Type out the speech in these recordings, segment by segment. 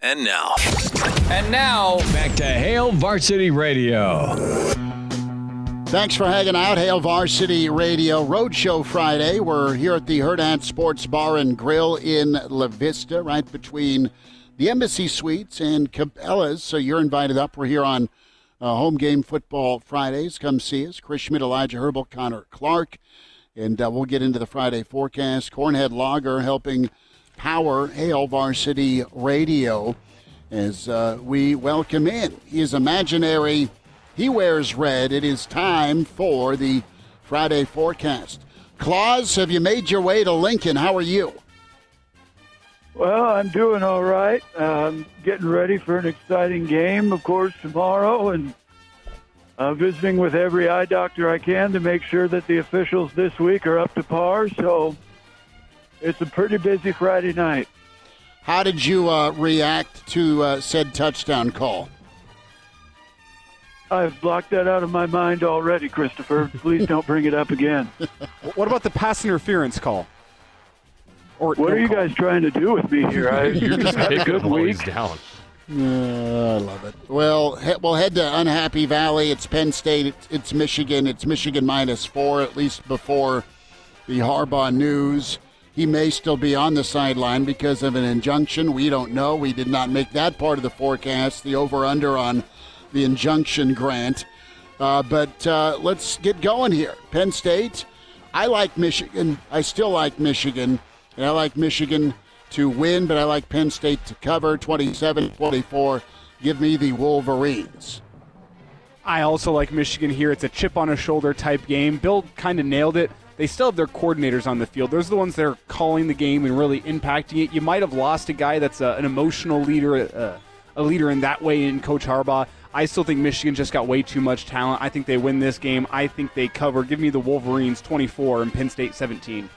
And now. And now, back to Hail Varsity Radio. Thanks for hanging out, Hail Varsity Radio Roadshow Friday. We're here at the Herdant Sports Bar and Grill in La Vista, right between the Embassy Suites and Cabela's. So you're invited up. We're here on uh, Home Game Football Fridays. Come see us. Chris Schmidt, Elijah Herbal, Connor Clark. And uh, we'll get into the Friday forecast. Cornhead Lager helping power Hail Varsity Radio as uh, we welcome in his imaginary. He wears red. It is time for the Friday forecast. Claus, have you made your way to Lincoln? How are you? Well, I'm doing all right. Um, getting ready for an exciting game, of course, tomorrow, and uh, visiting with every eye doctor I can to make sure that the officials this week are up to par. So it's a pretty busy Friday night. How did you uh, react to uh, said touchdown call? I've blocked that out of my mind already, Christopher. Please don't bring it up again. what about the pass interference call? Or what no are you call? guys trying to do with me here? I, You're just kicking good week. down. Uh, I love it. Well, he, we'll head to Unhappy Valley. It's Penn State. It's, it's Michigan. It's Michigan minus four, at least before the Harbaugh news. He may still be on the sideline because of an injunction. We don't know. We did not make that part of the forecast, the over under on the injunction grant. Uh, but uh, let's get going here. Penn State, I like Michigan. I still like Michigan. And I like Michigan to win, but I like Penn State to cover 27 24. Give me the Wolverines. I also like Michigan here. It's a chip on a shoulder type game. Bill kind of nailed it they still have their coordinators on the field. Those are the ones that are calling the game and really impacting it. You might have lost a guy that's a, an emotional leader, a, a leader in that way in Coach Harbaugh. I still think Michigan just got way too much talent. I think they win this game. I think they cover. Give me the Wolverines 24 and Penn State 17.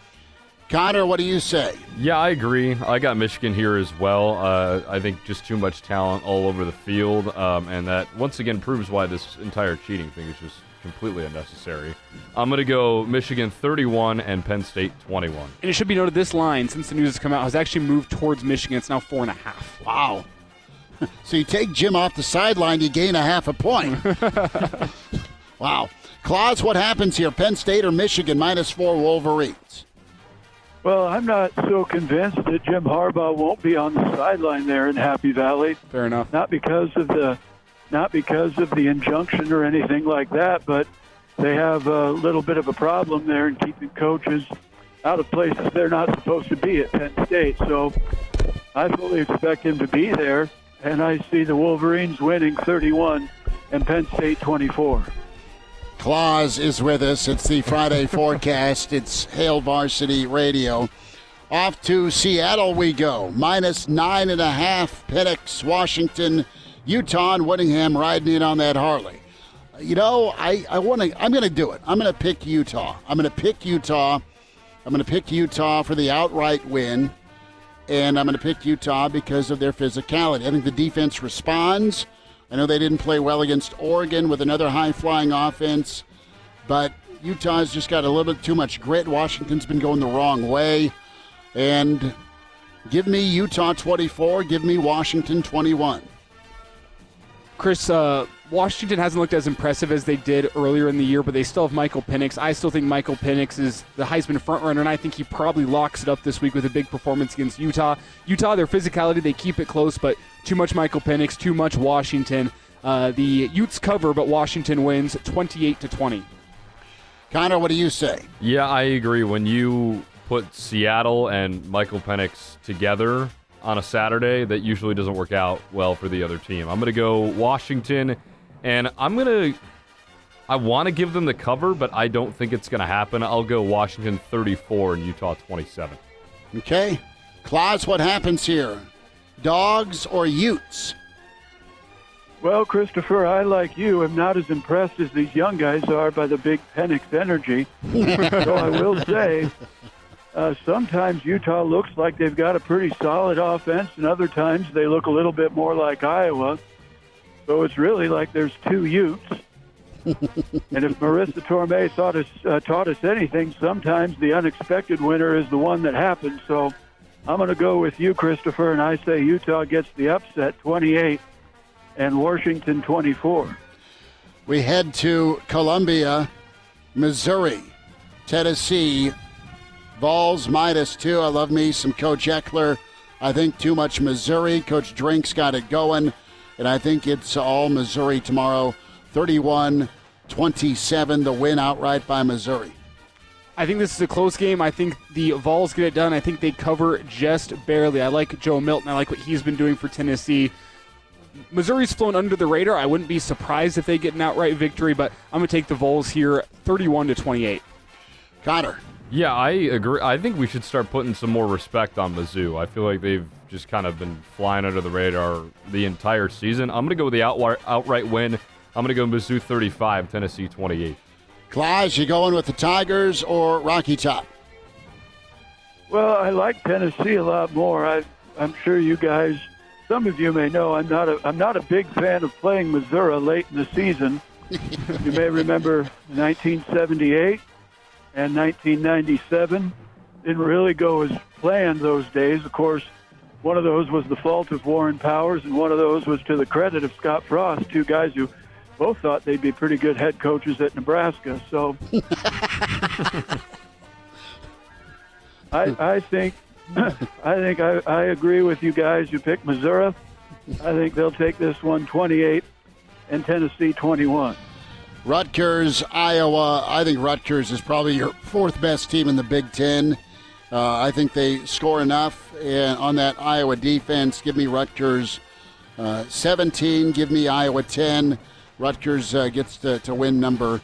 Connor, what do you say? Yeah, I agree. I got Michigan here as well. Uh, I think just too much talent all over the field, um, and that once again proves why this entire cheating thing is just completely unnecessary. I'm going to go Michigan 31 and Penn State 21. And it should be noted this line, since the news has come out, has actually moved towards Michigan. It's now four and a half. Wow. So you take Jim off the sideline, you gain a half a point. wow. Claus, what happens here? Penn State or Michigan minus four Wolverines? Well, I'm not so convinced that Jim Harbaugh won't be on the sideline there in Happy Valley. Fair enough. Not because of the not because of the injunction or anything like that, but they have a little bit of a problem there in keeping coaches out of places they're not supposed to be at Penn State. So I fully expect him to be there, and I see the Wolverines winning 31 and Penn State 24. Claus is with us. It's the Friday forecast. It's Hail Varsity Radio. Off to Seattle we go. Minus nine and a half. Penix, Washington. Utah and Whittingham riding in on that Harley. You know, I, I want to. I'm going to do it. I'm going to pick Utah. I'm going to pick Utah. I'm going to pick Utah for the outright win, and I'm going to pick Utah because of their physicality. I think the defense responds. I know they didn't play well against Oregon with another high flying offense, but Utah's just got a little bit too much grit. Washington's been going the wrong way. And give me Utah 24, give me Washington 21. Chris, uh, Washington hasn't looked as impressive as they did earlier in the year, but they still have Michael Penix. I still think Michael Penix is the Heisman frontrunner, and I think he probably locks it up this week with a big performance against Utah. Utah, their physicality, they keep it close, but too much Michael Penix, too much Washington. Uh, the Utes cover, but Washington wins 28 to 20. Connor, what do you say? Yeah, I agree. When you put Seattle and Michael Penix together, on a Saturday that usually doesn't work out well for the other team. I'm going to go Washington, and I'm going to. I want to give them the cover, but I don't think it's going to happen. I'll go Washington 34 and Utah 27. Okay. Claus, what happens here? Dogs or Utes? Well, Christopher, I, like you, am not as impressed as these young guys are by the big Penix energy. so I will say uh, sometimes Utah looks like they've got a pretty solid offense, and other times they look a little bit more like Iowa. So it's really like there's two Utes. and if Marisa Tomei taught us, uh, taught us anything, sometimes the unexpected winner is the one that happens. So I'm going to go with you, Christopher, and I say Utah gets the upset 28 and Washington 24. We head to Columbia, Missouri, Tennessee. Vols minus two. I love me some Coach Ekeler. I think too much Missouri. Coach Drink's got it going, and I think it's all Missouri tomorrow. 31 27, the win outright by Missouri. I think this is a close game. I think the Vols get it done. I think they cover just barely. I like Joe Milton. I like what he's been doing for Tennessee. Missouri's flown under the radar. I wouldn't be surprised if they get an outright victory, but I'm going to take the Vols here 31 to 28. Connor. Yeah, I agree. I think we should start putting some more respect on Mizzou. I feel like they've just kind of been flying under the radar the entire season. I'm going to go with the outright, outright win. I'm going to go Mizzou 35, Tennessee 28. Claus, you going with the Tigers or Rocky Top? Well, I like Tennessee a lot more. I, I'm sure you guys, some of you may know, I'm not a, I'm not a big fan of playing Missouri late in the season. you may remember 1978 and 1997 didn't really go as planned those days. Of course, one of those was the fault of Warren Powers, and one of those was to the credit of Scott Frost, two guys who both thought they'd be pretty good head coaches at Nebraska. So I, I think I think I, I agree with you guys. You pick Missouri. I think they'll take this one 28 and Tennessee 21. Rutgers, Iowa. I think Rutgers is probably your fourth best team in the Big Ten. Uh, I think they score enough and on that Iowa defense. Give me Rutgers uh, 17. Give me Iowa 10. Rutgers uh, gets to, to win number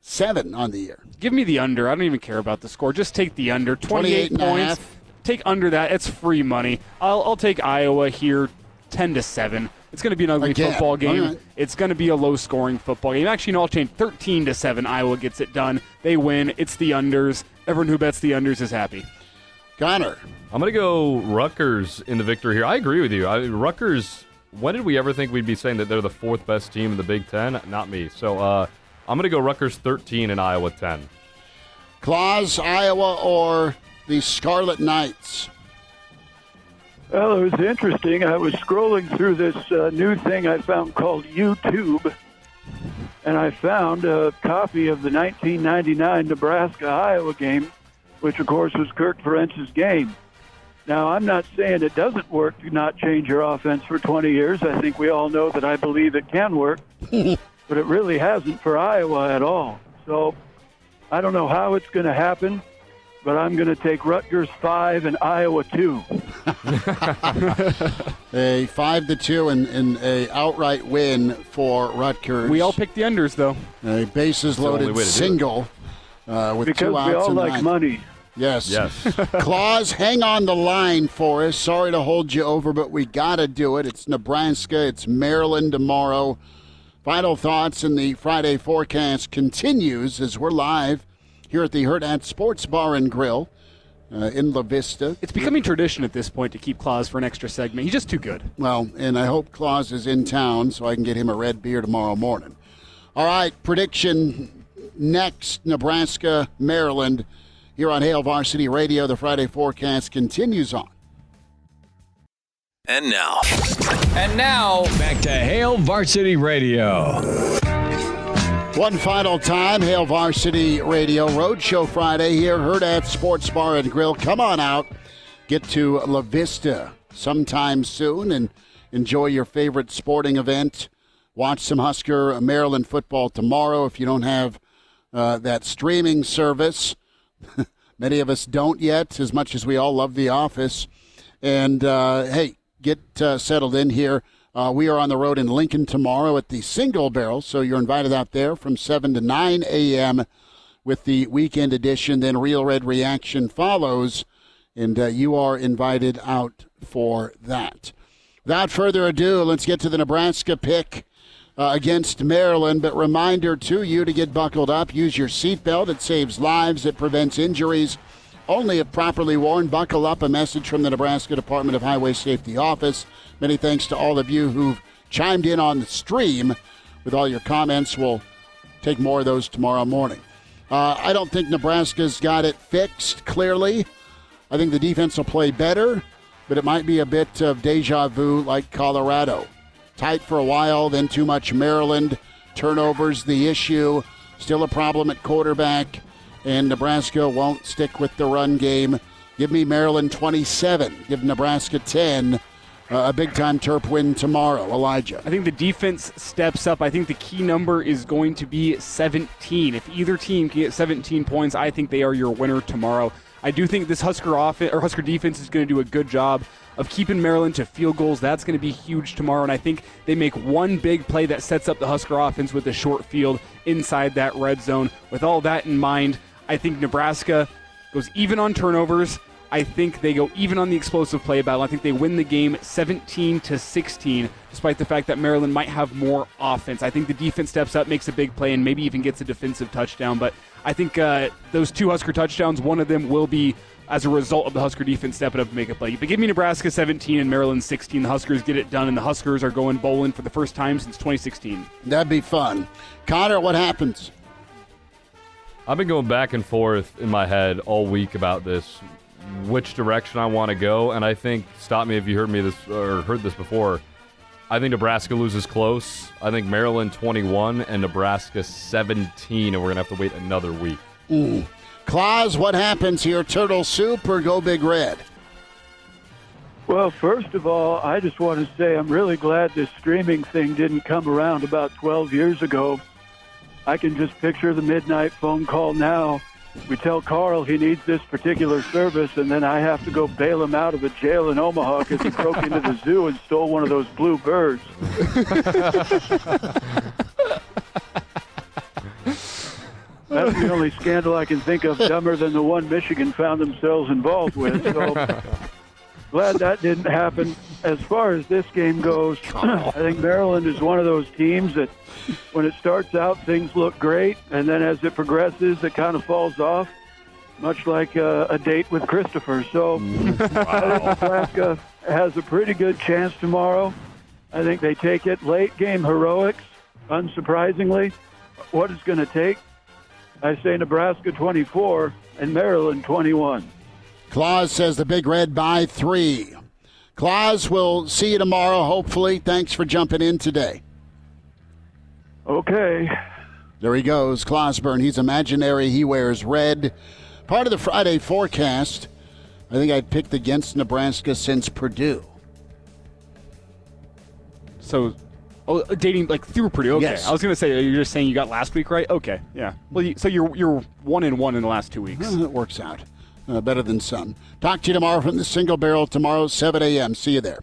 seven on the year. Give me the under. I don't even care about the score. Just take the under. 28, 28 points. Take under that. It's free money. I'll, I'll take Iowa here 10 to 7. It's going to be an ugly Again. football game. All right. It's going to be a low scoring football game. Actually, no, I'll change 13 to 7. Iowa gets it done. They win. It's the unders. Everyone who bets the unders is happy. Connor. I'm going to go Rutgers in the victory here. I agree with you. I, Rutgers, when did we ever think we'd be saying that they're the fourth best team in the Big Ten? Not me. So uh, I'm going to go Rutgers 13 and Iowa 10. Claus, Iowa, or the Scarlet Knights? Well, it was interesting. I was scrolling through this uh, new thing I found called YouTube, and I found a copy of the 1999 Nebraska Iowa game, which, of course, was Kirk Ferentz's game. Now, I'm not saying it doesn't work to not change your offense for 20 years. I think we all know that I believe it can work, but it really hasn't for Iowa at all. So I don't know how it's going to happen, but I'm going to take Rutgers 5 and Iowa 2. A five to two and, and a outright win for Rutgers. We all picked the unders, though. a bases loaded way to do it. single uh, with Because two we all and like nine. money. Yes. Yes. Claus, hang on the line for us. Sorry to hold you over, but we got to do it. It's Nebraska. It's Maryland tomorrow. Final thoughts in the Friday forecast continues as we're live here at the Herd at Sports Bar and Grill uh, in La Vista. It's becoming tradition at this point to keep Claus for an extra segment. He's just too good. Well, and I hope Claus is in town so I can get him a red beer tomorrow morning. All right, prediction next Nebraska, Maryland. Here on Hail Varsity Radio, the Friday forecast continues on. And now, And now, back to Hail Varsity Radio. One final time, Hail Varsity Radio Roadshow Friday here, heard at Sports Bar and Grill. Come on out, get to La Vista sometime soon and enjoy your favorite sporting event. Watch some Husker Maryland football tomorrow if you don't have uh, that streaming service. Many of us don't yet, as much as we all love The Office. And uh, hey, get uh, settled in here. Uh, we are on the road in Lincoln tomorrow at the Single Barrel, so you're invited out there from 7 to 9 a.m. with the weekend edition. Then Real Red Reaction follows, and uh, you are invited out for that. Without further ado, let's get to the Nebraska pick uh, against Maryland. But reminder to you to get buckled up. Use your seatbelt. It saves lives. It prevents injuries. Only if properly worn. Buckle up. A message from the Nebraska Department of Highway Safety Office. Many thanks to all of you who've chimed in on the stream with all your comments. We'll take more of those tomorrow morning. Uh, I don't think Nebraska's got it fixed clearly. I think the defense will play better, but it might be a bit of deja vu like Colorado. Tight for a while, then too much Maryland. Turnovers the issue. Still a problem at quarterback, and Nebraska won't stick with the run game. Give me Maryland 27. Give Nebraska 10. Uh, a big time Terp win tomorrow. Elijah. I think the defense steps up. I think the key number is going to be 17. If either team can get 17 points, I think they are your winner tomorrow. I do think this Husker offense or Husker defense is going to do a good job of keeping Maryland to field goals. That's going to be huge tomorrow, and I think they make one big play that sets up the Husker offense with a short field inside that red zone. With all that in mind, I think Nebraska goes even on turnovers. I think they go even on the explosive play battle. I think they win the game 17 to 16, despite the fact that Maryland might have more offense. I think the defense steps up, makes a big play, and maybe even gets a defensive touchdown. But I think uh, those two Husker touchdowns, one of them will be as a result of the Husker defense stepping up to make a play. But give me Nebraska 17 and Maryland 16. The Huskers get it done, and the Huskers are going bowling for the first time since 2016. That'd be fun. Connor, what happens? I've been going back and forth in my head all week about this, which direction I want to go, and I think stop me if you heard me this or heard this before. I think Nebraska loses close. I think Maryland 21 and Nebraska 17, and we're gonna have to wait another week. Mm. Claus, what happens here? Turtle soup or go big red? Well, first of all, I just want to say I'm really glad this streaming thing didn't come around about 12 years ago. I can just picture the midnight phone call now. We tell Carl he needs this particular service, and then I have to go bail him out of a jail in Omaha because he broke into the zoo and stole one of those blue birds. That's the only scandal I can think of dumber than the one Michigan found themselves involved with. So glad that didn't happen. As far as this game goes, I think Maryland is one of those teams that when it starts out, things look great, and then as it progresses, it kind of falls off, much like uh, a date with Christopher. So I think Nebraska has a pretty good chance tomorrow. I think they take it late game heroics, unsurprisingly. What it's going to take I say Nebraska 24 and Maryland 21. Claus says the Big Red by three. Claus, we'll see you tomorrow, hopefully. Thanks for jumping in today. Okay. There he goes, Clauseborne. He's imaginary. He wears red. Part of the Friday forecast. I think I'd picked against Nebraska since Purdue. So Oh, uh, dating like through Purdue. Okay, Yes. I was gonna say uh, you're just saying you got last week right. Okay, yeah. Well, you, so you're you're one and one in the last two weeks. Well, it works out. Uh, better than some. Talk to you tomorrow from the single barrel tomorrow, 7 a.m. See you there.